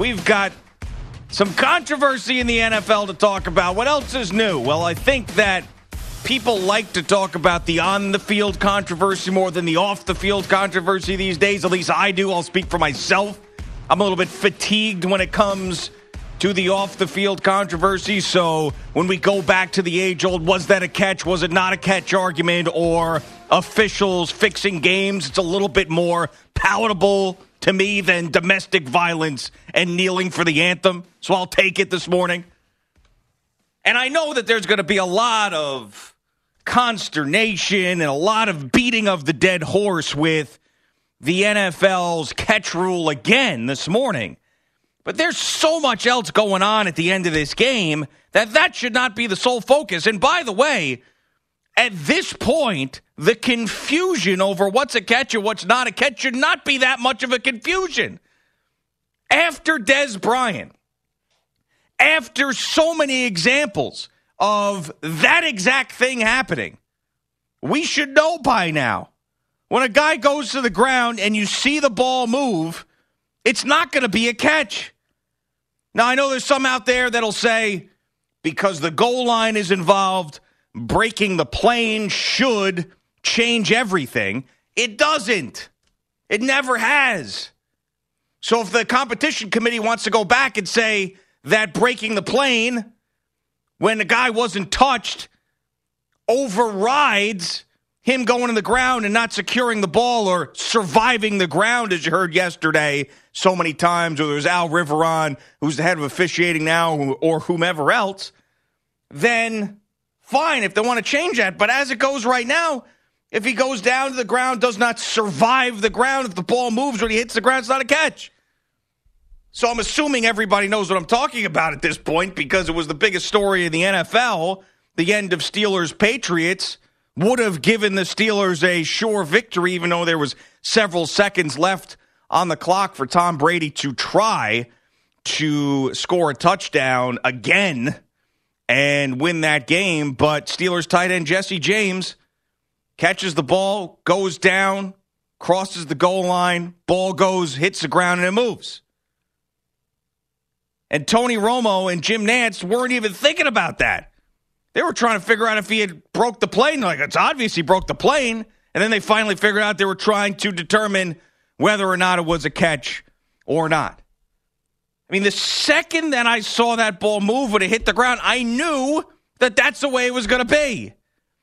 We've got some controversy in the NFL to talk about. What else is new? Well, I think that people like to talk about the on the field controversy more than the off the field controversy these days. At least I do. I'll speak for myself. I'm a little bit fatigued when it comes to the off the field controversy. So when we go back to the age old, was that a catch? Was it not a catch argument? Or officials fixing games? It's a little bit more palatable to me than domestic violence and kneeling for the anthem. So I'll take it this morning. And I know that there's going to be a lot of consternation and a lot of beating of the dead horse with the NFL's catch rule again this morning. But there's so much else going on at the end of this game that that should not be the sole focus. And by the way, at this point, the confusion over what's a catch and what's not a catch should not be that much of a confusion. After Dez Bryant, after so many examples of that exact thing happening, we should know by now. When a guy goes to the ground and you see the ball move, it's not going to be a catch. Now, I know there's some out there that'll say because the goal line is involved, breaking the plane should change everything. It doesn't. It never has. So if the competition committee wants to go back and say that breaking the plane when the guy wasn't touched overrides him going to the ground and not securing the ball or surviving the ground, as you heard yesterday so many times, or there's Al Riveron, who's the head of officiating now, or whomever else, then fine if they want to change that. But as it goes right now, if he goes down to the ground, does not survive the ground, if the ball moves when he hits the ground, it's not a catch. So I'm assuming everybody knows what I'm talking about at this point because it was the biggest story in the NFL. The end of Steelers Patriots would have given the Steelers a sure victory, even though there was several seconds left on the clock for Tom Brady to try to score a touchdown again and win that game. But Steelers tight end Jesse James catches the ball, goes down, crosses the goal line, ball goes, hits the ground, and it moves. And Tony Romo and Jim Nantz weren't even thinking about that. They were trying to figure out if he had broke the plane. Like, it's obvious he broke the plane. And then they finally figured out they were trying to determine whether or not it was a catch or not. I mean, the second that I saw that ball move when it hit the ground, I knew that that's the way it was going to be.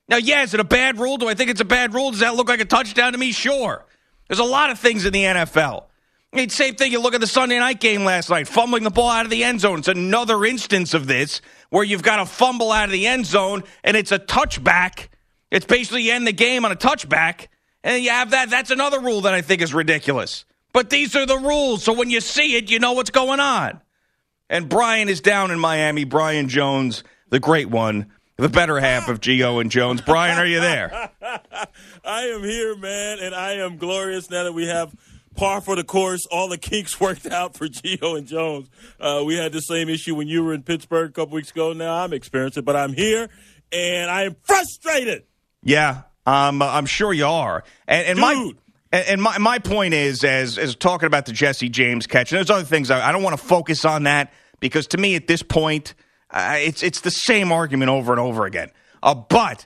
Now, yeah, is it a bad rule? Do I think it's a bad rule? Does that look like a touchdown to me? Sure. There's a lot of things in the NFL. I mean, same thing. You look at the Sunday night game last night, fumbling the ball out of the end zone. It's another instance of this where you've got a fumble out of the end zone and it's a touchback. It's basically you end the game on a touchback, and you have that. That's another rule that I think is ridiculous. But these are the rules, so when you see it, you know what's going on. And Brian is down in Miami. Brian Jones, the great one, the better half of Gio and Jones. Brian, are you there? I am here, man, and I am glorious now that we have par for the course. All the kinks worked out for Gio and Jones. Uh, we had the same issue when you were in Pittsburgh a couple weeks ago. Now I'm experiencing it, but I'm here and I am frustrated. Yeah, um, I'm sure you are. And, and my and my my point is, as as talking about the Jesse James catch, and there's other things I, I don't want to focus on that because to me at this point, uh, it's it's the same argument over and over again. Uh, but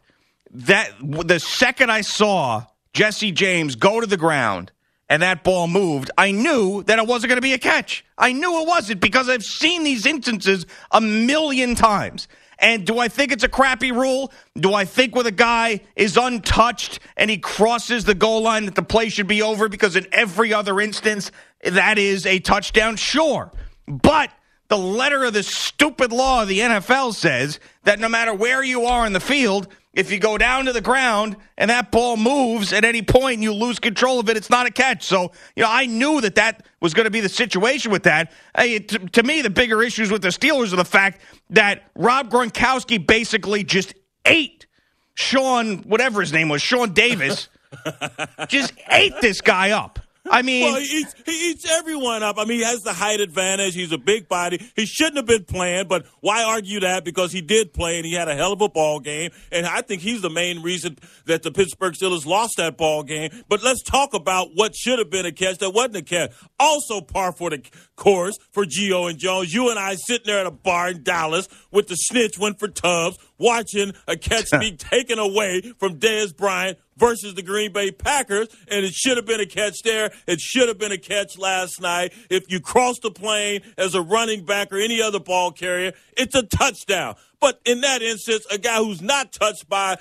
that the second I saw Jesse James go to the ground and that ball moved, I knew that it wasn't going to be a catch. I knew it wasn't because I've seen these instances a million times. And do I think it's a crappy rule? Do I think when a guy is untouched and he crosses the goal line that the play should be over because in every other instance that is a touchdown? Sure. But the letter of the stupid law of the NFL says that no matter where you are in the field, if you go down to the ground and that ball moves at any point and you lose control of it, it's not a catch. So, you know, I knew that that was going to be the situation with that. to, to me, the bigger issues with the Steelers are the fact that Rob Gronkowski basically just ate Sean, whatever his name was, Sean Davis, just ate this guy up. I mean, well, he eats, he eats everyone up. I mean, he has the height advantage. He's a big body. He shouldn't have been playing, but why argue that? Because he did play and he had a hell of a ball game. And I think he's the main reason that the Pittsburgh Steelers lost that ball game. But let's talk about what should have been a catch that wasn't a catch. Also, par for the course for Gio and Jones. You and I sitting there at a bar in Dallas with the snitch went for Tubbs, watching a catch be taken away from Dez Bryant versus the Green Bay Packers, and it should have been a catch there. It should have been a catch last night. If you cross the plane as a running back or any other ball carrier, it's a touchdown. But in that instance, a guy who's not touched by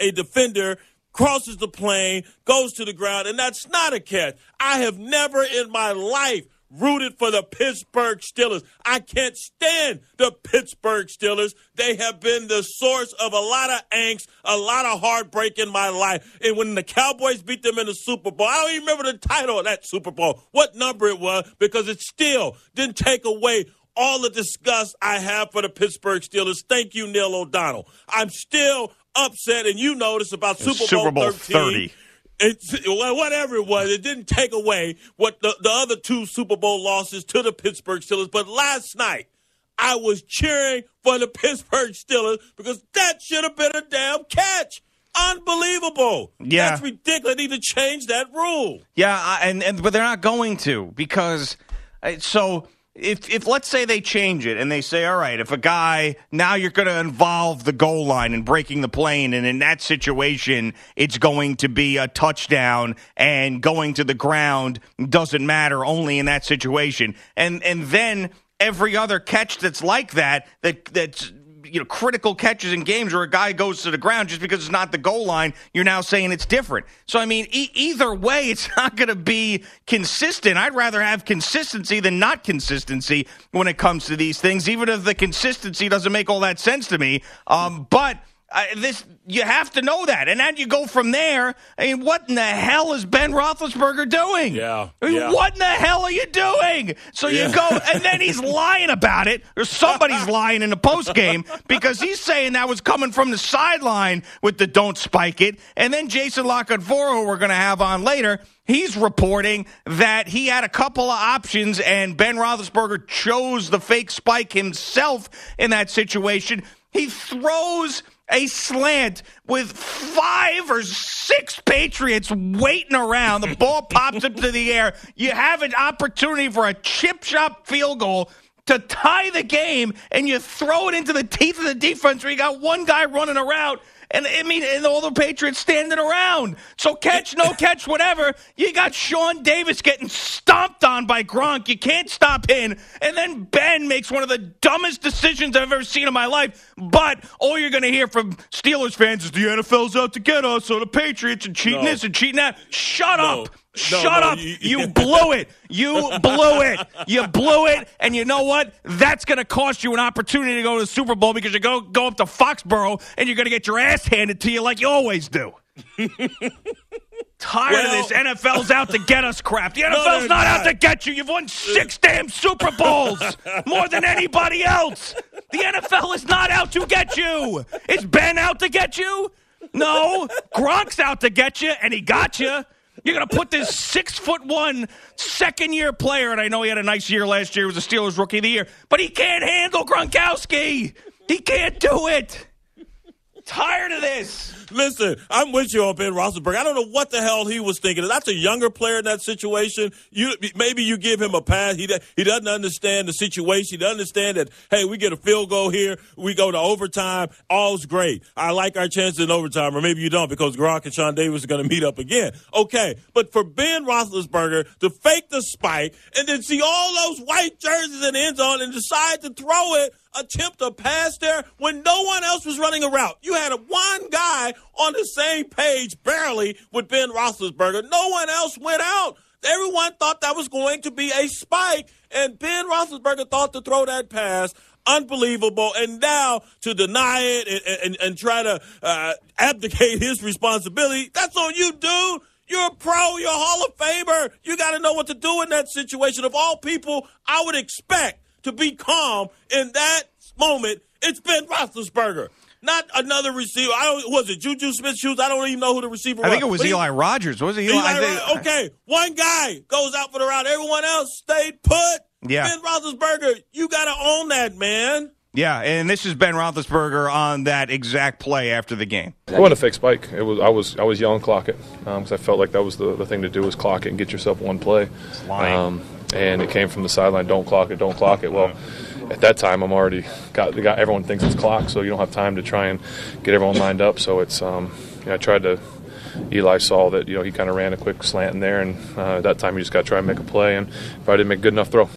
a defender crosses the plane, goes to the ground, and that's not a catch. I have never in my life rooted for the Pittsburgh Steelers. I can't stand the Pittsburgh Steelers. They have been the source of a lot of angst, a lot of heartbreak in my life. And when the Cowboys beat them in the Super Bowl, I don't even remember the title of that Super Bowl, what number it was, because it still didn't take away all the disgust I have for the Pittsburgh Steelers. Thank you, Neil O'Donnell. I'm still upset, and you notice about Super, Super Bowl, Bowl 13. 30 it's whatever it was. It didn't take away what the, the other two Super Bowl losses to the Pittsburgh Steelers. But last night, I was cheering for the Pittsburgh Steelers because that should have been a damn catch. Unbelievable. Yeah. That's ridiculous. They need to change that rule. Yeah, and, and but they're not going to because uh, so if if let's say they change it and they say, all right, if a guy now you're going to involve the goal line and breaking the plane, and in that situation it's going to be a touchdown and going to the ground doesn't matter only in that situation, and and then every other catch that's like that that that's you know critical catches in games where a guy goes to the ground just because it's not the goal line you're now saying it's different. So i mean e- either way it's not going to be consistent. I'd rather have consistency than not consistency when it comes to these things even if the consistency doesn't make all that sense to me. Um, but uh, this you have to know that, and then you go from there. I mean, what in the hell is Ben Roethlisberger doing? Yeah, I mean, yeah. what in the hell are you doing? So Yeah. you go, and then he's lying about it, or somebody's lying in the post game because he's saying that was coming from the sideline with the "don't spike it," and then Jason La Canfora, who we're going to have on later. He's reporting that he had a couple of options and Ben Roethlisberger chose the fake spike himself in that situation. He throws a slant with five or six Patriots waiting around. The ball pops up to the air. You have an opportunity for a chip shot field goal to tie the game, and you throw it into the teeth of the defense where you got one guy running around. And I mean, and all the Patriots standing around. So catch, no catch, whatever. You got Sean Davis getting stomped on by Gronk. You can't stop him. And then Ben makes one of the dumbest decisions I've ever seen in my life. But all you're going to hear from Steelers fans is the NFL's out to get us, so the Patriots and cheating No. this and cheating that. Shut No. up. No, Shut no, up. you- You blew it. You blew it. You blew it. And you know what? That's going to cost you an opportunity to go to the Super Bowl because you go go up to Foxborough and you're going to get your ass handed to you like you always do. Tired Well- of this NFL's out to get us crap. The NFL's they're not, out to get you. You've won six damn Super Bowls more than anybody else. The NFL is not out to get you. Is Ben out to get you? No. Gronk's out to get you, and he got you. You're going to put this six foot one second year player, and I know he had a nice year last year, was the Steelers rookie of the year, but he can't handle Gronkowski. He can't do it. Tired of this. Listen, I'm with you on Ben Roethlisberger. I don't know what the hell he was thinking. That's a younger player in that situation. You maybe you give him a pass. He he doesn't understand the situation. He doesn't understand that. Hey, we get a field goal here. We go to overtime. All's great. I like our chances in overtime, or maybe you don't because Gronk and Sean Davis are going to meet up again. Okay, but for Ben Roethlisberger to fake the spike and then see all those white jerseys in the end zone and decide to throw it attempt a pass there when no one else was running a route. You had one guy on the same page, barely, with Ben Roethlisberger. No one else went out. Everyone thought that was going to be a spike, and Ben Roethlisberger thought to throw that pass. Unbelievable. And now to deny it and, and, and try to uh, abdicate his responsibility, that's on you, dude. You're a pro. You're a Hall of Famer. You got to know what to do in that situation. Of all people, I would expect to be calm in that moment. It's Ben Roethlisberger. Not another receiver. I don't. Was it Juju Smith Schuster? I don't even know who the receiver I was. think it was But he- Eli Rogers. Was it Eli? Eli I think- okay, one guy goes out for the round. Everyone else stayed put. Yeah. Ben Roethlisberger, you got to own that, man. Yeah, and this is Ben Roethlisberger on that exact play after the game. I want to fake spike. It was I was I was yelling clock it because I felt like that was the, the thing to do was clock it and get yourself one play. lying. Um, and it came from the sideline. Don't clock it. Don't clock it. Well, at that time I'm already got, got everyone thinks it's clock, so you don't have time to try and get everyone lined up. So it's um, you know, I tried to. Eli saw that you know he kind of ran a quick slant in there, and uh, at that time you just got to try and make a play. And if I didn't make a good enough throw,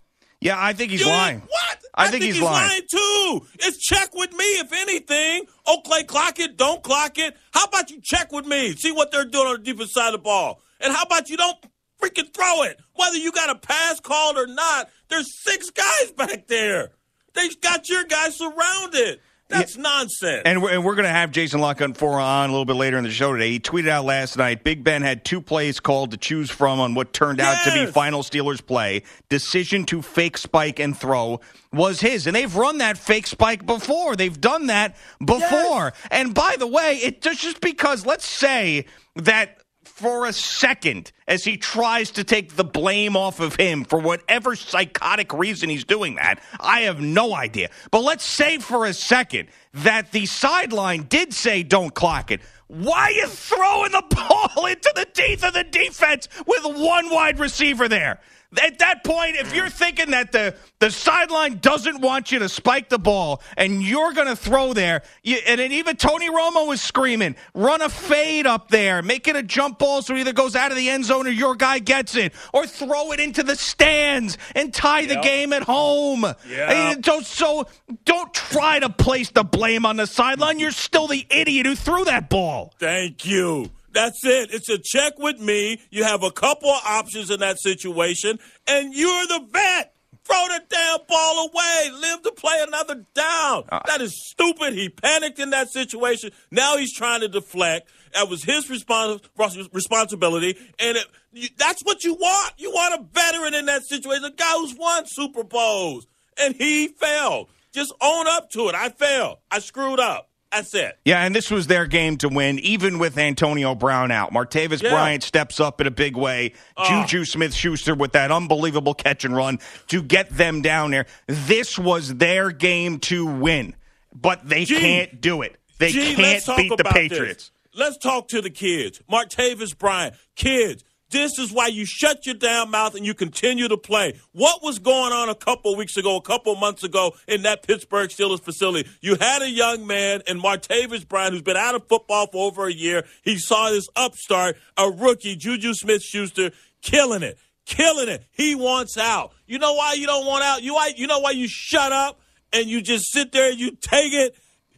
Yeah, I think he's You- lying. What? I think he's lying. too. It's check with me, if anything. Oakley, clock it. Don't clock it. How about you check with me? See what they're doing on the defense side of the ball. And how about you don't freaking throw it? Whether you got a pass called or not, there's six guys back there. They've got your guys surrounded. That's nonsense. And we're, and we're going to have Jason La Canfora uh, on a little bit later in the show today. He tweeted out last night Big Ben had two plays called to choose from on what turned out to be final Steelers play. Decision to fake spike and throw was his. And they've run that fake spike before. They've done that before. And by the way, it just, just because, let's say that for a second as he tries to take the blame off of him for whatever psychotic reason he's doing that. I have no idea. But let's say for a second that the sideline did say don't clock it. Why are you throwing the ball into the teeth of the defense with one wide receiver there? At that point, if you're thinking that the, the sideline doesn't want you to spike the ball and you're going to throw there, you, and then even Tony Romo was screaming, run a fade up there, make it a jump ball so it either goes out of the end zone or your guy gets it, or throw it into the stands and tie the game at home. Yeah. And don't, so don't try to place the blame on the sideline. You're still the idiot who threw that ball. Thank you. That's it. It's a check with me. You have a couple of options in that situation, and you're the vet. Throw the damn ball away. Live to play another down. Uh, that is stupid. He panicked in that situation. Now he's trying to deflect. That was his respons- responsibility, and it, you, that's what you want. You want a veteran in that situation, a guy who's won Super Bowls, and he failed. Just own up to it. I failed. I screwed up. That's it. Yeah, and this was their game to win, even with Antonio Brown out. Martavis Yeah. Bryant steps up in a big way. Ah. Juju Smith Schuster with that unbelievable catch and run to get them down there. This was their game to win, but they Gee. can't do it. They Gee, can't beat the Patriots. This. Let's talk to the kids. Martavis Bryant, kids. This is why you shut your damn mouth and you continue to play. What was going on a couple weeks ago, a couple months ago in that Pittsburgh Steelers facility? You had a young man in Martavis Bryant who's been out of football for over a year. He saw this upstart, a rookie, Juju Smith Schuster, killing it, killing it. He wants out. You know why you don't want out? You, why, you know why you shut up and you just sit there and you take it?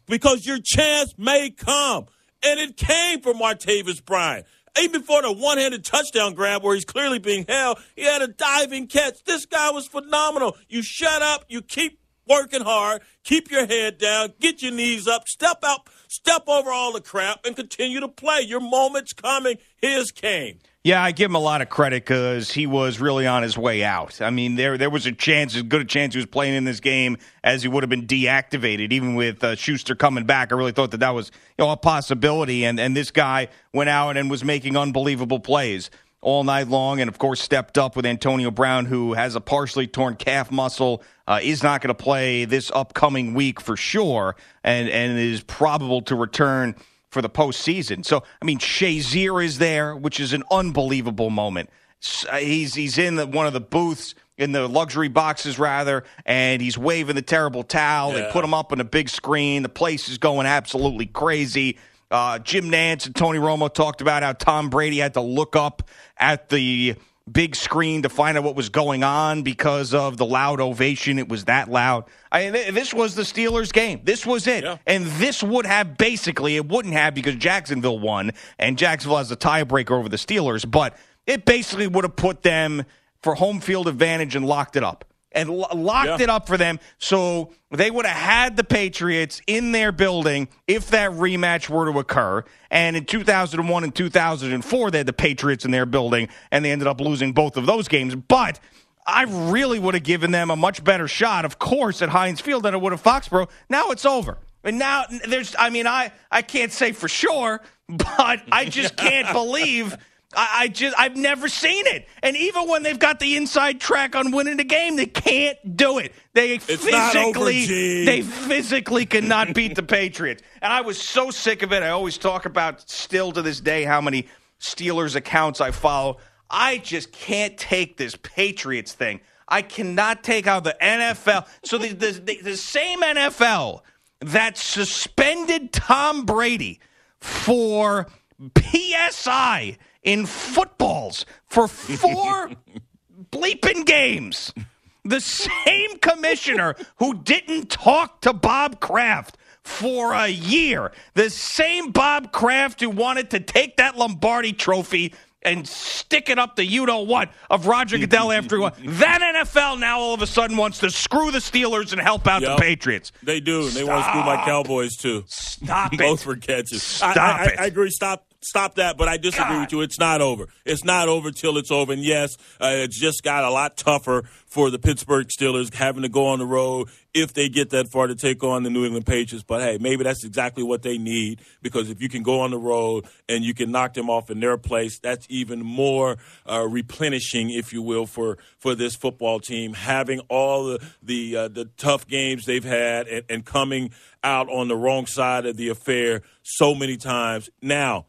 because your chance may come. And it came from Martavis Bryant. Even before the one handed touchdown grab where he's clearly being held, he had a diving catch. This guy was phenomenal. You shut up, you keep working hard, keep your head down, get your knees up, step out, step over all the crap, and continue to play. Your moment's coming. His came. Yeah, I give him a lot of credit because he was really on his way out. I mean, there there was a chance, as good a chance he was playing in this game as he would have been deactivated, even with uh, Schuster coming back. I really thought that that was you know a possibility, and and this guy went out and was making unbelievable plays all night long, and of course stepped up with Antonio Brown, who has a partially torn calf muscle, uh, is not going to play this upcoming week for sure, and and is probable to return for the postseason. So, I mean, Shazier is there, which is an unbelievable moment. Uh, He's he's in the, one of the booths in the luxury boxes rather, and he's waving the terrible towel. They put him up on a big screen. The place is going absolutely crazy. Uh, Jim Nantz and Tony Romo talked about how Tom Brady had to look up at the big screen to find out what was going on because of the loud ovation. It was that loud. I mean, this was the Steelers' game. This was it. Yeah. And this would have basically, it wouldn't have because Jacksonville won, and Jacksonville has the tiebreaker over the Steelers, but it basically would have put them for home field advantage and locked it up. And lo- locked Yeah. it up for them. So they would have had the Patriots in their building if that rematch were to occur. And in 2001 and 2004, they had the Patriots in their building, and they ended up losing both of those games. But I really would have given them a much better shot, of course, at Heinz Field than I would have Foxborough. Now it's over. And now there's, I mean, I, I can't say for sure, but I just can't believe. I, I just, I've never seen it. And even when they've got the inside track on winning the game, they can't do it. They over, physically, G. they physically cannot beat the Patriots. And I was so sick of it. I always talk about still to this day how many Steelers accounts I follow. I just can't take this Patriots thing. I cannot take out the NFL. So the the, the, the same NFL that suspended Tom Brady for PSI in footballs for four bleeping games. The same commissioner who didn't talk to Bob Kraft for a year. The same Bob Kraft who wanted to take that Lombardi trophy and stick it up the you know what of Roger Goodell after he won. That NFL now all of a sudden wants to screw the Steelers and help out Yep. the Patriots. They do, and they want to screw my Cowboys too. Stop it. Both for catches. Stop I, I, it. I agree. Stop. Stop that, but I disagree God. with you. It's not over. It's not over till it's over. And yes, uh, it's just got a lot tougher for the Pittsburgh Steelers having to go on the road if they get that far to take on the New England Patriots. But hey, maybe that's exactly what they need because if you can go on the road and you can knock them off in their place, that's even more uh, replenishing, if you will, for for this football team having all the the uh, the tough games they've had and, and coming out on the wrong side of the affair so many times. Now,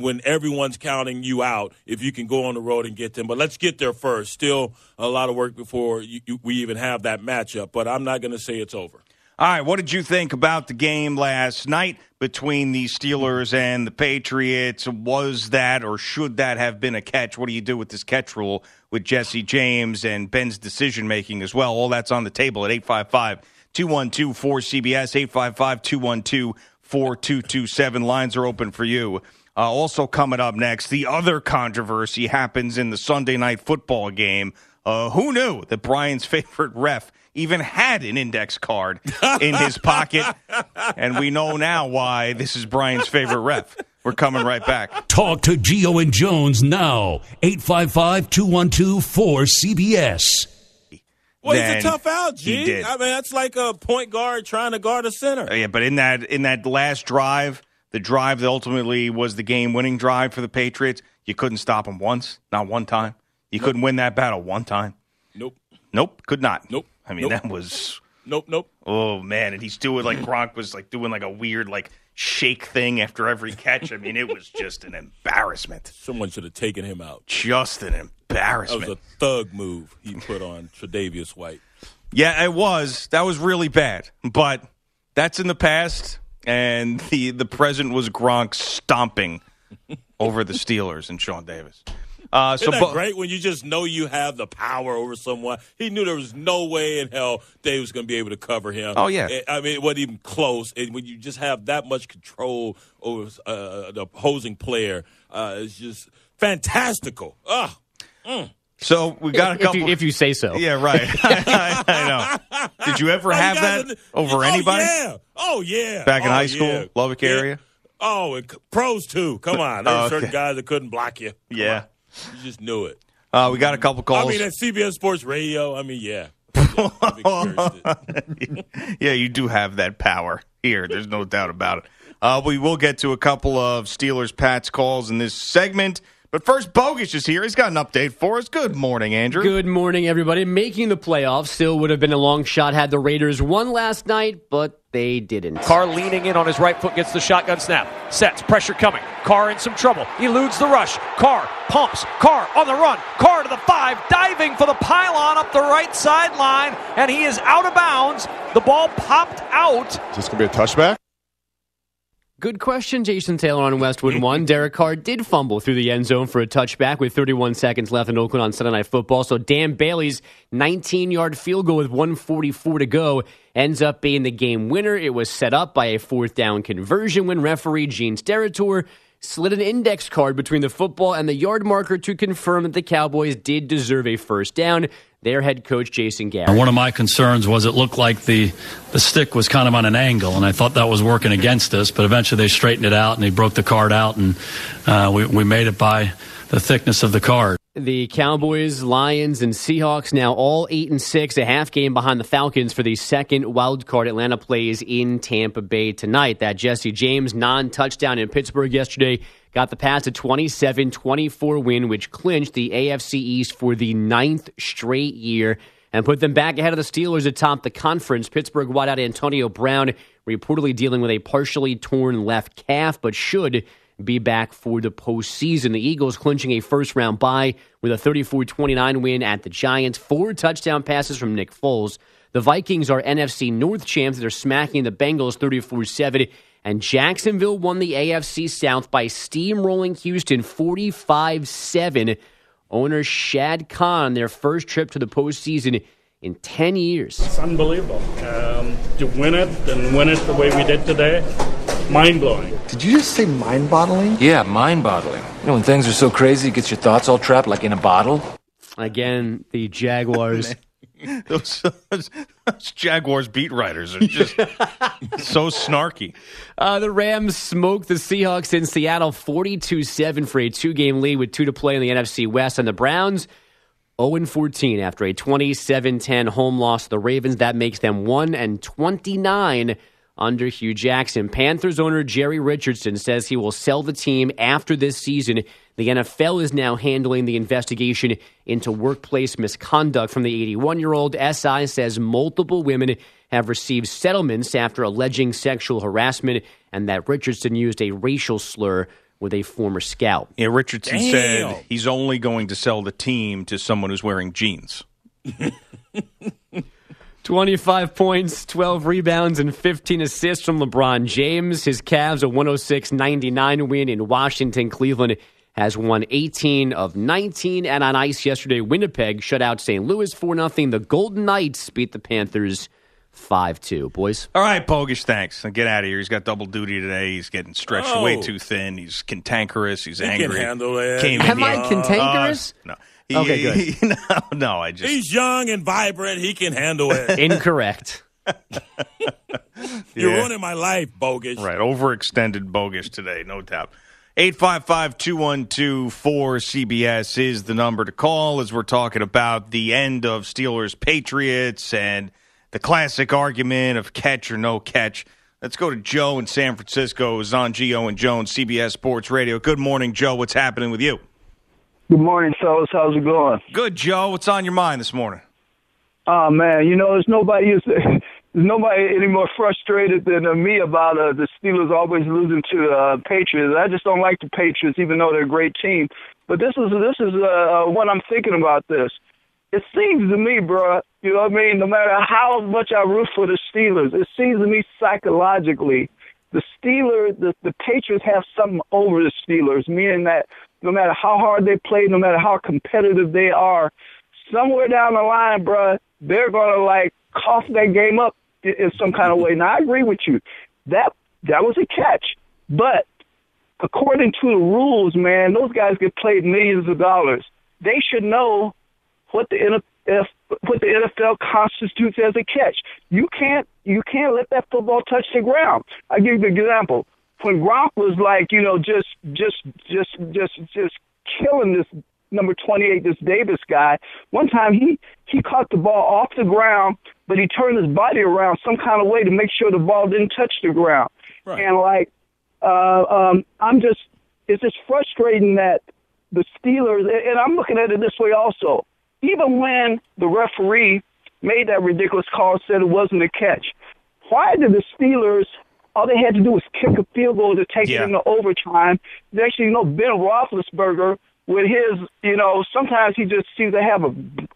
when everyone's counting you out, if you can go on the road and get them. But let's get there first. Still a lot of work before you, you, we even have that matchup. But I'm not going to say it's over. All right, what did you think about the game last night between the Steelers and the Patriots? Was that or should that have been a catch? What do you do with this catch rule with Jesse James and Ben's decision making as well? All that's on the table at 855 212 4CBS, 855 212 4227. Lines are open for you. Uh, also, coming up next, the other controversy happens in the Sunday night football game. Uh, who knew that Brian's favorite ref even had an index card in his pocket? And we know now why this is Brian's favorite ref. We're coming right back. Talk to Gio and Jones now. 855 212 4CBS. Well, Then he's a tough out, he did. I mean, that's like a point guard trying to guard a center. Yeah, but in that in that last drive, the drive that ultimately was the game-winning drive for the Patriots, you couldn't stop him once, not one time. You couldn't win that battle one time. Nope. Nope, could not. Nope. I mean, Nope. that was Nope. Nope. oh man, and he's doing like Gronk was like doing like a weird like shake thing after every catch. I mean, it was just an embarrassment. Someone should have taken him out. Just an embarrassment. That was a thug move he put on Tre'Davious White. Yeah, it was. That was really bad. But that's in the past, and the the present was Gronk stomping over the Steelers and Sean Davis. Uh, so Isn't that Bo- great when you just know you have the power over someone? He knew there was no way in hell Dave was going to be able to cover him. Oh, yeah. I mean, it wasn't even close. And when you just have that much control over uh, the opposing player, uh, it's just fantastical. Ah, so we got a if couple. you, if you say so. yeah, right. I, know. Did you ever have that over oh, anybody Yeah. Oh yeah. back in Oh, high school, yeah. Lubbock Yeah. area? Oh, and pros too. Come on, there Oh, were okay. certain guys that couldn't block you. Come Yeah. on. you just knew it. Uh, we got a couple calls. I mean, at CBS Sports Radio. I mean, yeah. Yeah, I've experienced it. yeah, you do have that power here. There's no doubt about it. Uh, we will get to a couple of Steelers Pats calls in this segment. But first, Bogus is here. He's got an update for us. Good morning, Andrew. Good morning, everybody. Making the playoffs still would have been a long shot had the Raiders won last night, but they didn't. Carr leaning in on his right foot gets the shotgun snap. Sets, pressure coming. Carr in some trouble. Eludes the rush. Carr pumps. Carr on the run. Carr to the five, diving for the pylon up the right sideline, and he is out of bounds. The ball popped out. Is this going to be a touchback? Good question, Jason Taylor on Westwood 1. Derek Carr did fumble through the end zone for a touchback with 31 seconds left in Oakland on Sunday Night Football. So Dan Bailey's 19 yard field goal with 144 to go ends up being the game winner. It was set up by a fourth down conversion when referee Gene Steratore slid an index card between the football and the yard marker to confirm that the Cowboys did deserve a first down. Their head coach Jason Garrett. one of my concerns was it looked like the, the stick was kind of on an angle, and I thought that was working against us. But eventually they straightened it out and they broke the card out, and uh, we, we made it by the thickness of the card. The Cowboys, Lions, and Seahawks now all eight and six, a half game behind the Falcons for the second wild card. Atlanta plays in Tampa Bay tonight. That Jesse James non-touchdown in Pittsburgh yesterday got the Pats to 27-24 win, which clinched the AFC East for the ninth straight year and put them back ahead of the Steelers atop the conference. Pittsburgh wideout Antonio Brown reportedly dealing with a partially torn left calf, but should be back for the postseason. The Eagles clinching a first round bye with a 34 29 win at the Giants. Four touchdown passes from Nick Foles. The Vikings are NFC North champs. They're smacking the Bengals 34 7. And Jacksonville won the AFC South by steamrolling Houston 45 7. Owner Shad Khan, their first trip to the postseason in 10 years. It's unbelievable. Um, to win it and win it the way we did today, mind blowing. Did you just say mind boggling? Yeah, mind boggling. You know, when things are so crazy, it gets your thoughts all trapped like in a bottle. Again, the Jaguars. those, those Jaguars beat writers are just so snarky. Uh, the Rams smoked the Seahawks in Seattle 42 7 for a two game lead with two to play in the NFC West. And the Browns 0 14 after a 27 10 home loss to the Ravens. That makes them 1 and 29 under Hue Jackson. Panthers owner Jerry Richardson says he will sell the team after this season. The NFL is now handling the investigation into workplace misconduct from the 81 year old. SI says multiple women have received settlements after alleging sexual harassment and that Richardson used a racial slur with a former scout. Yeah, Richardson Damn. said he's only going to sell the team to someone who's wearing jeans. 25 points, 12 rebounds, and 15 assists from LeBron James. His Cavs a 106 99 win in Washington. Cleveland has won 18 of 19. And on ice yesterday, Winnipeg shut out St. Louis 4 0. The Golden Knights beat the Panthers 5 2. Boys. All right, Bogish, thanks. Now get out of here. He's got double duty today. He's getting stretched Oh. way too thin. He's cantankerous. He's He can angry. handle it. Came Am in I here- cantankerous? Uh, no. He- Okay, good. he- no, no, I just. He's young and vibrant. He can handle it. Incorrect. You're Yeah. ruining my life, bogus. Right, overextended bogus today, no doubt. 855 212 4CBS is the number to call as we're talking about the end of Steelers Patriots and the classic argument of catch or no catch. Let's go to Joe in San Francisco, who's on Gio and Jones, CBS Sports Radio. Good morning, Joe. What's happening with you? Good morning, fellas. How's it going? Good, Joe. What's on your mind this morning? Oh man, you know, there's nobody is nobody any more frustrated than uh, me about uh, the Steelers always losing to uh, Patriots. I just don't like the Patriots, even though they're a great team. But this is this is uh, uh, what I'm thinking about this. It seems to me, bro, you know what I mean. No matter how much I root for the Steelers, it seems to me psychologically, the Steelers, the, the Patriots have something over the Steelers, meaning that no matter how hard they play, no matter how competitive they are, somewhere down the line, bruh, they're gonna like cough that game up in, some kind of way. Now I agree with you. That that was a catch, but according to the rules, man, those guys get paid millions of dollars. They should know what the NFL, what the NFL constitutes as a catch. You can't you can't let that football touch the ground. I give you an example. When Gronk was like, you know, just just just just just killing this number 28, this Davis guy. One time he he caught the ball off the ground, but he turned his body around some kind of way to make sure the ball didn't touch the ground. And like, uh, um, I'm just it's just frustrating that the Steelers, and I'm looking at it this way also. Even when the referee made that ridiculous call, said it wasn't a catch, why did the Steelers? All they had to do was kick a field goal to take Yeah. it into overtime. Actually, you know, Ben Roethlisberger with his, you know, sometimes he just seems to have a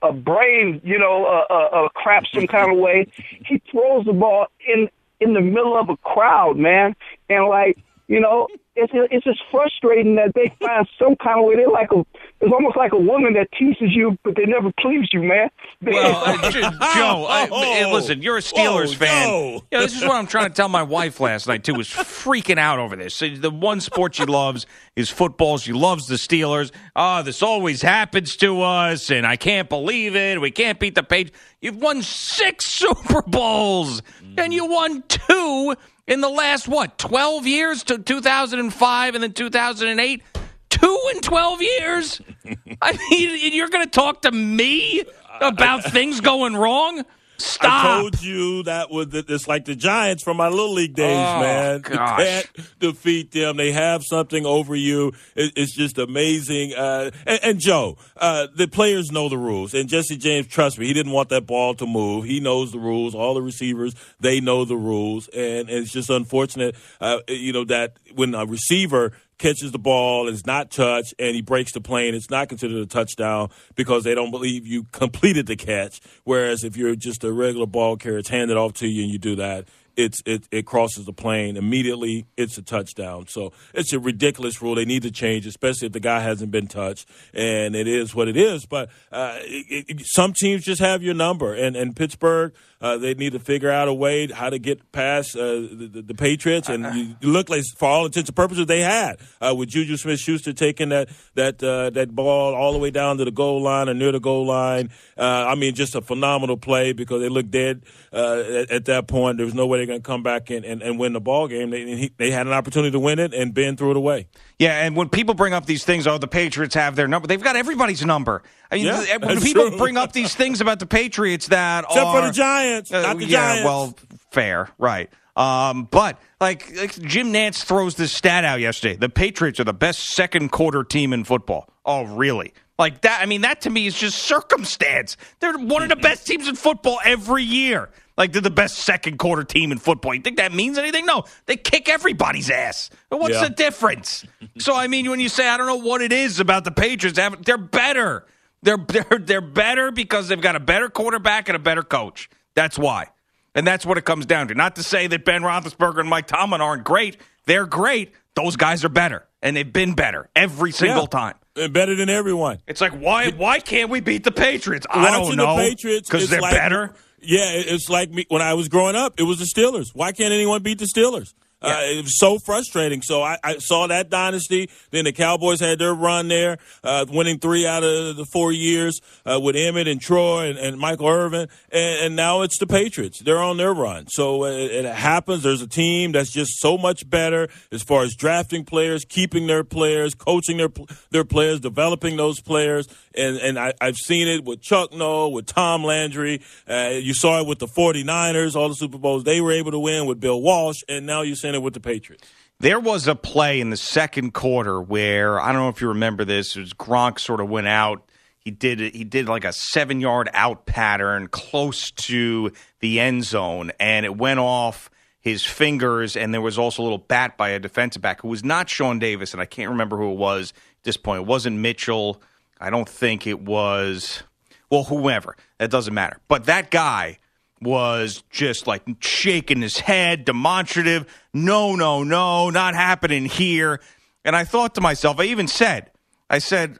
a brain, you know, a, a, a crap some kind of way. He throws the ball in in the middle of a crowd, man, and like You know, it's it's just frustrating that they find some kind of way. They're like a, it's almost like a woman that teases you, but they never please you, man. Well, uh, Joe, I, hey, listen, you're a Steelers Whoa, fan. Joe. You know, this is what I'm trying to tell my wife last night too. Was freaking out over this. So The one sport she loves is football. She loves the Steelers. Oh, this always happens to us, and I can't believe it. We can't beat the page. You've won six Super Bowls, and you won two in the last what 12 years to 2005 and then 2008 two in 12 years? I mean you're going to talk to me about things going wrong stop I told you that was it's like the Giants from my little league days, Oh, man. gosh. You can't defeat them. They have something over you. It, it's just amazing. Uh, and, and Joe, uh, the players know the rules, and Jesse James, trust me, he didn't want that ball to move. He knows the rules. All the receivers, they know the rules, and, it's just unfortunate, uh, you know, that when a receiver catches the ball is not touched and he breaks the plane, it's not considered a touchdown because they don't believe you completed the catch. Whereas if you're just a regular ball carrier, it's handed off to you and you do that, it's it, it crosses the plane immediately. It's a touchdown. So it's a ridiculous rule. They need to change, especially if the guy hasn't been touched. And it is what it is. But uh, it, it, some teams just have your number, and and Pittsburgh. Uh, they need to figure out a way how to get past uh, the, the, Patriots, and you look like, for all intents and purposes, they had uh, with Juju Smith-Schuster taking that that uh, that ball all the way down to the goal line or near the goal line. Uh, I mean, just a phenomenal play because they looked dead uh, at, at that point. There was no way they're going to come back and, and, and win the ball game. They, they had an opportunity to win it, and Ben threw it away. Yeah, and when people bring up these things, oh, the Patriots have their number. They've got everybody's number. I mean, Yeah, when people true. bring up these things about the Patriots that Except are for the Giants, Uh, not the yeah, Giants. well, fair, right. Um, but like, like Jim Nantz throws this stat out yesterday. The Patriots are the best second quarter team in football. Oh, really? Like that? I mean, that to me is just circumstance. They're one of the best teams in football every year. Like they're the best second quarter team in football. You think that means anything? No, they kick everybody's ass. What's Yeah. the difference? so I mean, when you say I don't know what it is about the Patriots, they have- they're better. They're they're they're better because they've got a better quarterback and a better coach. That's why. And that's what it comes down to. Not to say that Ben Roethlisberger and Mike Tomlin aren't great. They're great. Those guys are better, and they've been better every single Yeah. time. And better than everyone. It's like why why can't we beat the Patriots? I Watching don't know. the Patriots because they're like- better. Yeah, it's like me when I was growing up. It was the Steelers. Why can't anyone beat the Steelers? Uh, it was so frustrating. So I, I saw that dynasty. Then the Cowboys had their run there, uh, winning three out of the four years uh, with Emmitt and Troy and, and Michael Irvin. And, and now it's the Patriots. They're on their run. So uh, it, it happens. There's a team that's just so much better as far as drafting players, keeping their players, coaching their their players, developing those players. And and I, I've seen it with Chuck Noll, with Tom Landry. Uh, you saw it with the 49ers, all the Super Bowls they were able to win with Bill Walsh. And now you're seeing it with the Patriots. There was a play in the second quarter where I don't know if you remember this. It was Gronk sort of went out. He did he did like a seven yard out pattern close to the end zone, and it went off his fingers. And there was also a little bat by a defensive back who was not Sean Davis, and I can't remember who it was at this point. It wasn't Mitchell. I don't think it was. Well, whoever that doesn't matter. But that guy was just like shaking his head, demonstrative. No, no, no, not happening here. And I thought to myself, I even said, I said,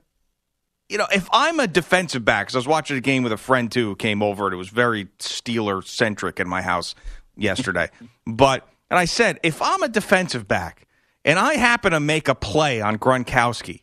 you know, if I'm a defensive back, because I was watching a game with a friend too who came over, and it was very Steeler centric in my house yesterday. but, and I said, if I'm a defensive back and I happen to make a play on Gronkowski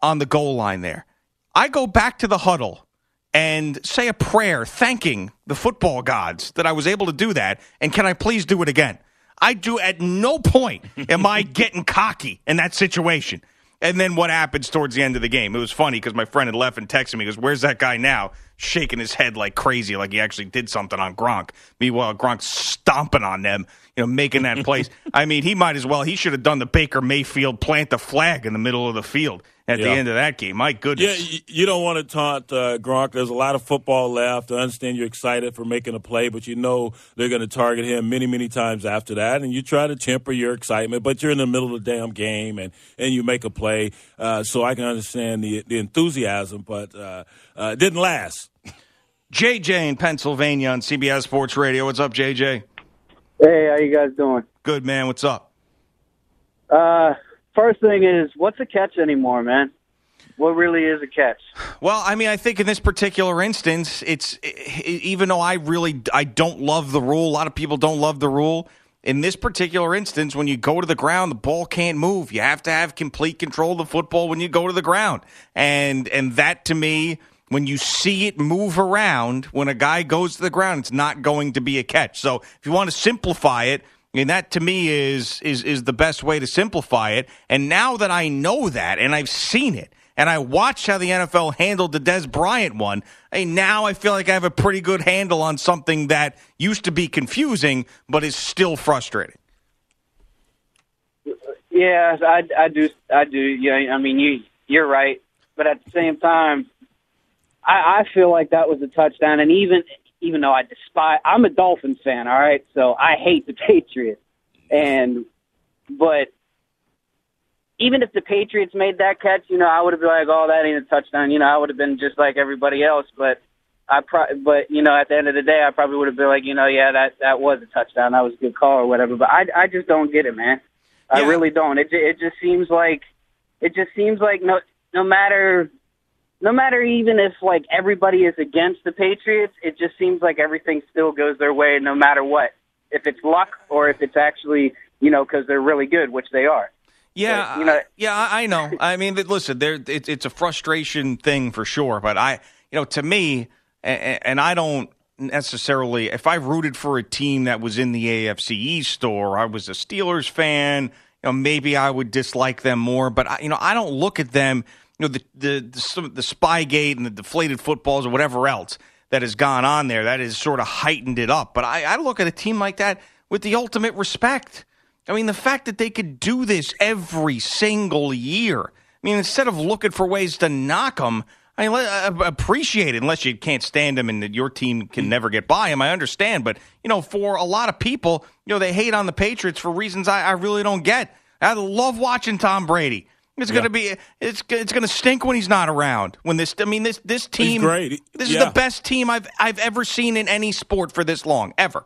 on the goal line there, I go back to the huddle and say a prayer thanking the football gods that I was able to do that. And can I please do it again? I do at no point am I getting cocky in that situation. And then what happens towards the end of the game? It was funny because my friend had left and texted me, he goes, Where's that guy now? Shaking his head like crazy, like he actually did something on Gronk. Meanwhile, Gronk's stomping on them, you know, making that place. I mean, he might as well, he should have done the Baker Mayfield plant the flag in the middle of the field at the end of that game. My goodness. you, you don't want to taunt uh, Gronk. There's a lot of football left. I understand you're excited for making a play, but you know they're going to target him many, many times after that. And you try to temper your excitement, but you're in the middle of the damn game and, and you make a play. Uh, so I can understand the, the enthusiasm, but uh, uh, it didn't last. JJ in Pennsylvania on CBS Sports Radio. What's up, JJ? Hey, how you guys doing? Good, man. What's up? Uh, first thing is, what's a catch anymore, man? What really is a catch? Well, I mean, I think in this particular instance, it's even though I really I don't love the rule. A lot of people don't love the rule. In this particular instance, when you go to the ground, the ball can't move. You have to have complete control of the football when you go to the ground, and and that to me, when you see it move around, when a guy goes to the ground, it's not going to be a catch. So if you want to simplify it, and that to me is is is the best way to simplify it. And now that I know that and I've seen it and I watched how the NFL handled the Dez Bryant one, hey, now I feel like I have a pretty good handle on something that used to be confusing but is still frustrating. Yeah, I, I do. I do. Yeah, I mean, you you're right, but at the same time, I, I feel like that was a touchdown. And even even though I despise, I'm a Dolphins fan. All right, so I hate the Patriots, and but even if the Patriots made that catch, you know, I would have been like, oh, that ain't a touchdown. You know, I would have been just like everybody else. But I pro- but you know, at the end of the day, I probably would have been like, you know, yeah, that that was a touchdown. That was a good call or whatever. But I I just don't get it, man. I Yeah. really don't. It it just seems like it just seems like no no matter no matter even if like everybody is against the Patriots, it just seems like everything still goes their way no matter what. If it's luck or if it's actually you know because they're really good, which they are. Yeah, you know, yeah, I I know. I mean, listen, there it, it's a frustration thing for sure. But I, you know, to me, and, and I don't necessarily. If I rooted for a team that was in the AFC East or I was a Steelers fan, you know, maybe I would dislike them more. But I, you know, I don't look at them. Know, the the the, the Spygate and the deflated footballs or whatever else that has gone on there that has sort of heightened it up. But I, I look at a team like that with the ultimate respect. I mean, the fact that they could do this every single year. I mean, instead of looking for ways to knock them, I mean, uh, appreciate it unless you can't stand them and that your team can never get by them. I understand, but you know, for a lot of people, you know, they hate on the Patriots for reasons I, I really don't get. I love watching Tom Brady. It's Yeah. gonna be it's it's gonna stink when he's not around. When this, I mean, this this team, great. This is the best team I've I've ever seen in any sport for this long ever.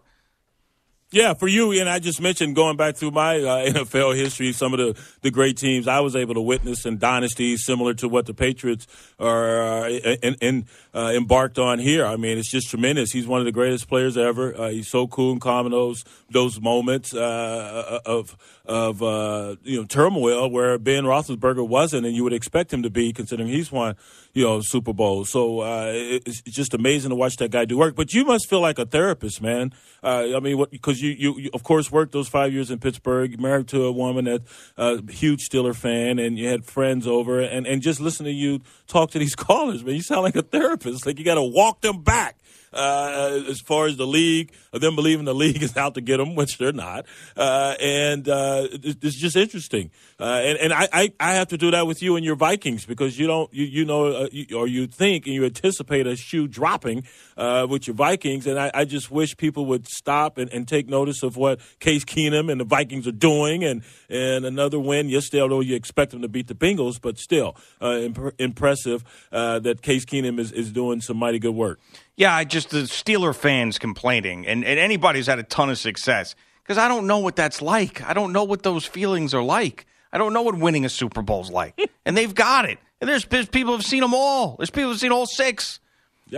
Yeah, for you, and I just mentioned going back through my uh, NFL history, some of the, the great teams I was able to witness and dynasties similar to what the Patriots are uh, in, in, uh, embarked on here. I mean, it's just tremendous. He's one of the greatest players ever. Uh, he's so cool and calm in those those moments uh, of of uh, you know turmoil where Ben Roethlisberger wasn't, and you would expect him to be, considering he's won you know Super Bowls. So uh, it- it's just amazing to watch that guy do work. But you must feel like a therapist, man. Uh, I mean, because you, you you of course worked those five years in Pittsburgh, married to a woman that uh, huge Steeler fan, and you had friends over, and and just listen to you talk to these callers, man. You sound like a therapist. It's like you got to walk them back uh, as far as the league, them believing the league is out to get them, which they're not. Uh, and uh, it's just interesting. Uh, and and I, I, I have to do that with you and your Vikings because you don't, you, you know, uh, you, or you think and you anticipate a shoe dropping uh, with your Vikings. And I, I just wish people would stop and, and take notice of what Case Keenum and the Vikings are doing. And, and another win yes, yesterday, although you expect them to beat the Bengals, but still imp- impressive that Case Keenum is, is doing some mighty good work. Yeah, I just the Steeler fans complaining, and, and anybody who's had a ton of success because I don't know what that's like. I don't know what those feelings are like. I don't know what winning a Super Bowl's like, and they've got it. And there's, there's people who've seen them all. There's people who've seen all six.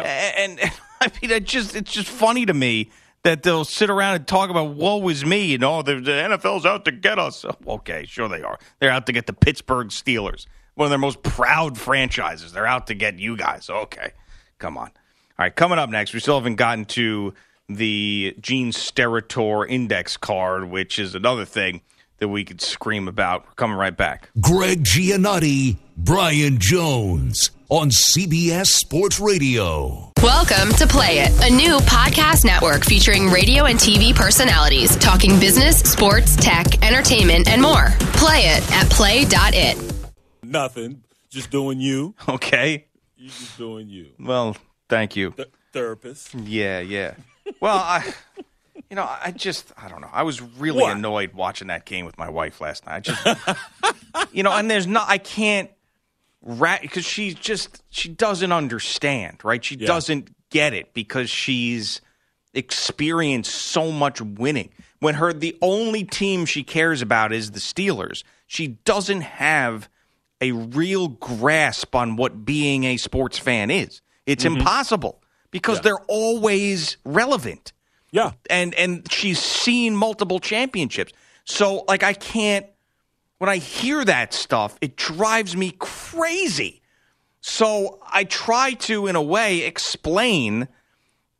A- And, and, I mean, it just it's just funny to me that they'll sit around and talk about woe is me and oh the, the NFL's out to get us. Oh, okay, sure they are. They're out to get the Pittsburgh Steelers, one of their most proud franchises. They're out to get you guys. Okay, come on. All right, coming up next, we still haven't gotten to the Gene Steratore index card, which is another thing that we could scream about. We're coming right back. Greg Giannotti, Brian Jones on CBS Sports Radio. Welcome to Play It, a new podcast network featuring radio and TV personalities talking business, sports, tech, entertainment, and more. Play it at play.it. Nothing, just doing you. Okay. You just doing you. Well, thank you. Th- therapist. Yeah, yeah. Well, I, you know, I just, I don't know. I was really What? annoyed watching that game with my wife last night. I just, you know, and there's not, I can't, rat because she just, she doesn't understand, right? She doesn't get it because she's experienced so much winning. When her, the only team she cares about is the Steelers. she doesn't have a real grasp on what being a sports fan is. It's Mhm. impossible because Yeah. they're always relevant. Yeah. And and she's seen multiple championships. So like I can't when I hear that stuff, it drives me crazy. So I try to in a way explain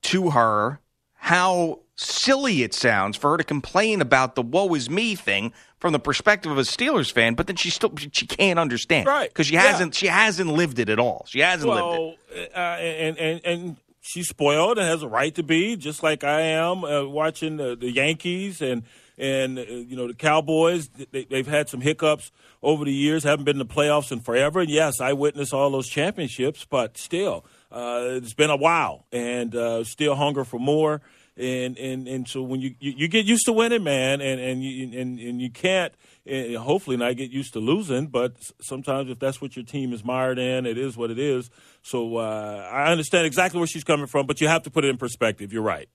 to her how silly it sounds for her to complain about the woe is me thing from the perspective of a Steelers fan, but then she still she can't understand. Right. Because she hasn't she hasn't lived it at all. She hasn't lived it. well, uh, and and and she's spoiled and has a right to be, just like I am uh, watching the, the Yankees and and uh, you know the Cowboys. They, they've had some hiccups over the years, haven't been in the playoffs in forever. And yes, I witnessed all those championships, but still, uh, it's been a while, and uh, still hunger for more. And, and and so when you, you, you get used to winning, man, and and you and, and you can't, and hopefully not get used to losing. But sometimes if that's what your team is mired in, it is what it is. So uh, I understand exactly where she's coming from, but you have to put it in perspective. You're right.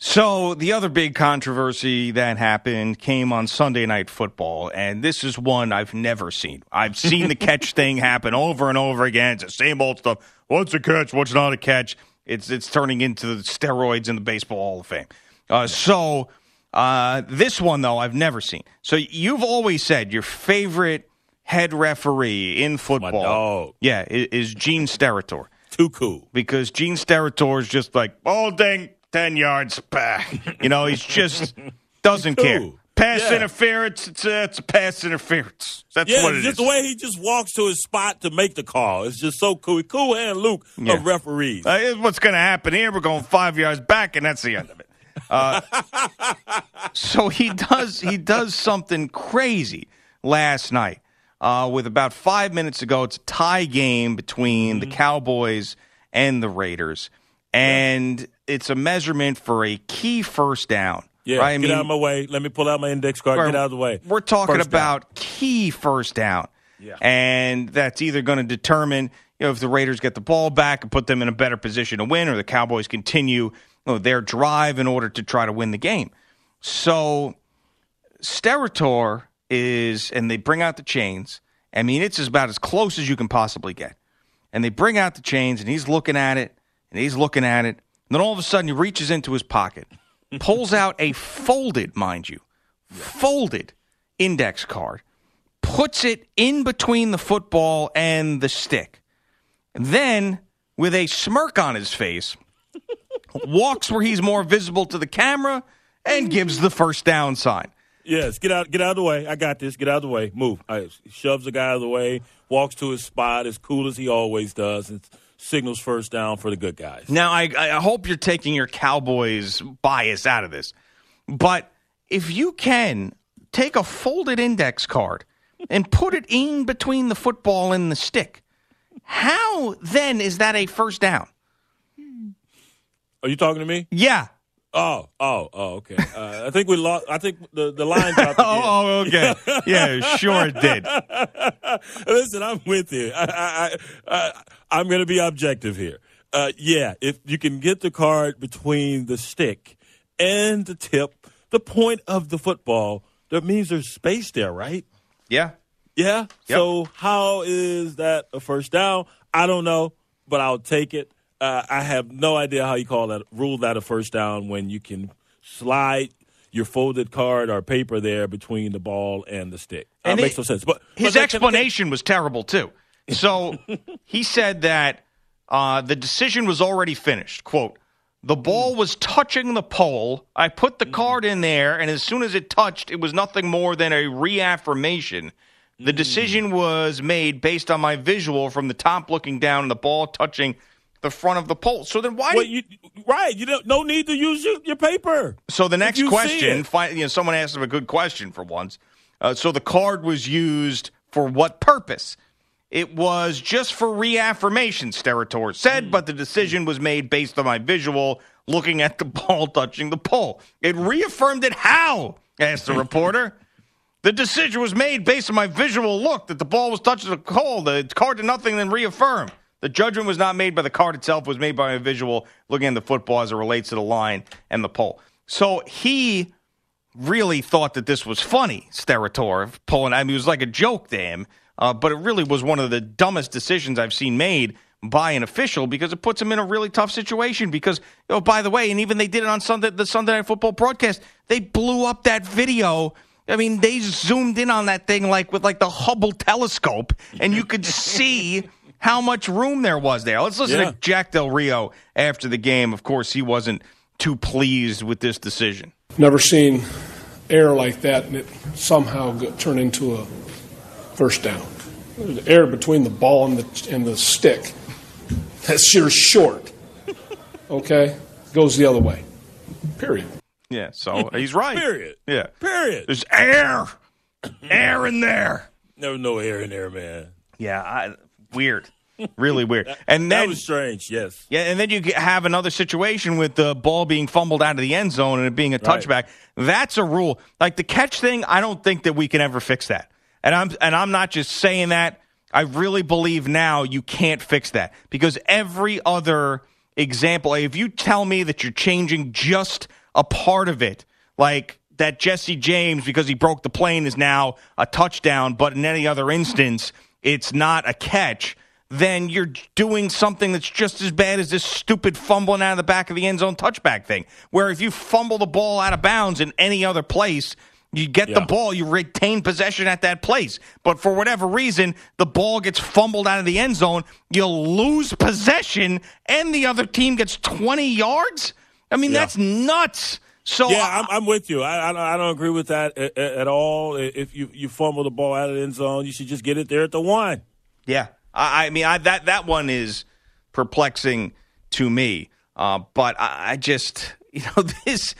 So the other big controversy that happened came on Sunday Night Football, and this is one I've never seen. I've seen the catch thing happen over and over again. It's the same old stuff. What's a catch? What's not a catch? It's it's turning into the steroids in the Baseball Hall of Fame. Uh, so uh, this one though I've never seen. So you've always said your favorite head referee in football, yeah, i- is Gene Steratore. Too cool because Gene Steratore is just like oh dang ten yards back. You know he's just doesn't care. Pass Yeah. interference. It's a, it's a pass interference. That's yeah, what it it's is. just the way he just walks to his spot to make the call. It's just so cool. Cool Hand Luke Yeah. of referees. Uh, here's what's going to happen here. We're going five yards back, and that's the end of it. Uh, so he does he does something crazy last night. Uh, with about five minutes to go, it's a tie game between the Mm-hmm. Cowboys and the Raiders, and it's a measurement for a key first down. Yeah, right? I get mean, out of my way. Let me pull out my index card. Right. Get out of the way. We're talking First down. about key first down. Yeah. And that's either going to determine, you know, if the Raiders get the ball back and put them in a better position to win, or the Cowboys continue you know, their drive in order to try to win the game. So Steratore is, and they bring out the chains. I mean, it's about as close as you can possibly get. And they bring out the chains, and he's looking at it, and he's looking at it. And then all of a sudden, he reaches into his pocket, pulls out a folded, mind you, folded index card, puts it in between the football and the stick. And then, with a smirk on his face, walks where he's more visible to the camera and gives the first down sign. Yes, get out, get out of the way. I got this. Get out of the way. Move. I, shoves the guy out of the way. Walks to his spot as cool as he always does, and signals first down for the good guys. Now, I, I hope you're taking your Cowboys bias out of this, but if you can take a folded index card and put it in between the football and the stick, how then is that a first down? Are you talking to me? Yeah. Oh, oh, oh. Okay. Uh, I think we lost. I think the the line dropped. Oh, oh, okay. Yeah, sure it did. Listen, I'm with you. I, I, I, I, I'm going to be objective here. Uh, yeah, if you can get the card between the stick and the tip, the point of the football, that means there's space there, right? Yeah. Yeah. So how is that a first down? I don't know, but I'll take it. Uh, I have no idea how you call that, rule that a first down when you can slide your folded card or paper there between the ball and the stick. That And makes it- no sense. But His but explanation was terrible too. So he said that uh, the decision was already finished. "Quote: The ball was touching the pole. I put the card in there, and as soon as it touched, it was nothing more than a reaffirmation. The decision was made based on my visual from the top looking down, and the ball touching the front of the pole. So then why? Well, you, right. You don't no need to use your, your paper. So the next question, it. fi- you know, someone asked him a good question for once. Uh, so the card was used for what purpose? It was just for reaffirmation, Steratore said, but the decision was made based on my visual looking at the ball touching the pole. It reaffirmed it how? asked the reporter. The decision was made based on my visual look that the ball was touching the pole. The card did nothing then reaffirm. The judgment was not made by the card itself, it was made by a visual looking at the football as it relates to the line and the pole. So he really thought that this was funny, Steratore pulling. I mean, it was like a joke to him, uh, but it really was one of the dumbest decisions I've seen made by an official because it puts him in a really tough situation. Because, oh, by the way, and even they did it on Sunday, the Sunday Night Football broadcast, they blew up that video. I mean, they zoomed in on that thing like with like the Hubble telescope, and you could see how much room there was there. Let's listen Yeah. to Jack Del Rio after the game. Of course, he wasn't too pleased with this decision. Never seen air like that and it somehow go, turn into a first down. There's air between the ball and the, and the stick. That shit is short. Okay? Goes the other way. Period. Yeah, so he's right. Period. Yeah. Period. There's air, air in there. Never no air in there, man. Yeah, I, weird, really weird. And that then was strange. Yes. yeah, and then you have another situation with the ball being fumbled out of the end zone and it being a Right. touchback. That's a rule. Like the catch thing, I don't think that we can ever fix that. And I'm and I'm not just saying that. I really believe now you can't fix that because every other example, if you tell me that you're changing just a part of it, like that Jesse James, because he broke the plane, is now a touchdown, but in any other instance, it's not a catch, then you're doing something that's just as bad as this stupid fumbling out of the back of the end zone touchback thing. Where if you fumble the ball out of bounds in any other place, you get the ball, you retain possession at that place. But for whatever reason, the ball gets fumbled out of the end zone, you'll lose possession, and the other team gets 20 yards? I mean, Yeah. that's nuts. So yeah, I'm, I'm with you. I, I, don't- I don't agree with that at, at all. If you, you fumble the ball out of the end zone, you should just get it there at the one. Yeah, I, I mean, I, that that one is perplexing to me. Uh, but I, I just, you know, this.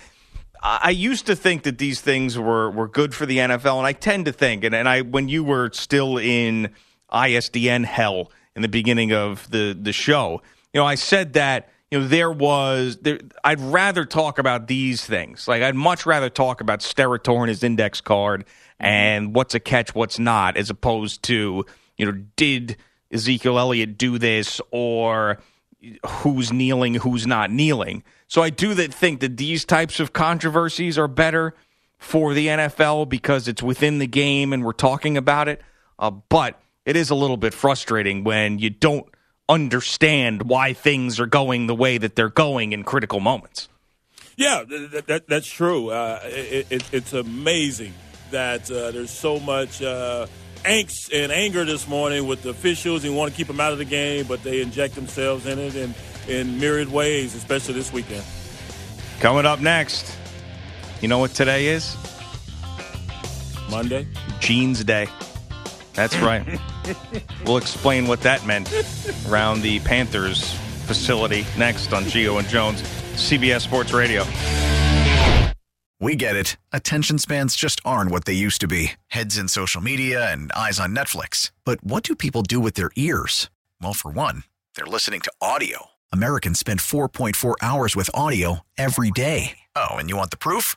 I I used to think that these things were, were good for the NFL, and I tend to think, and, and I when you were still in ISDN hell in the beginning of the the show, you know, I said that you know there was there. I'd rather talk about these things. Like I'd much rather talk about Steratore and his index card and what's a catch, what's not, as opposed to you know did Ezekiel Elliott do this or who's kneeling, who's not kneeling. So I do that think that these types of controversies are better for the NFL because it's within the game and we're talking about it. Uh, but it is a little bit frustrating when you don't understand why things are going the way that they're going in critical moments. Yeah, th- th- that, that's true. Uh, it, it, it's amazing that uh, there's so much uh, angst and anger this morning with the officials and want to keep them out of the game, but they inject themselves in it in, in myriad ways, especially this weekend. Coming up next, you know what today is? Monday? Jeans Day. That's right. we'll explain what that meant around the Panthers facility next on Gio and Jones, CBS Sports Radio. We get it. Attention spans just aren't what they used to be heads in social media and eyes on Netflix. But what do people do with their ears? Well, for one, they're listening to audio. Americans spend 4.4 hours with audio every day. Oh, and you want the proof?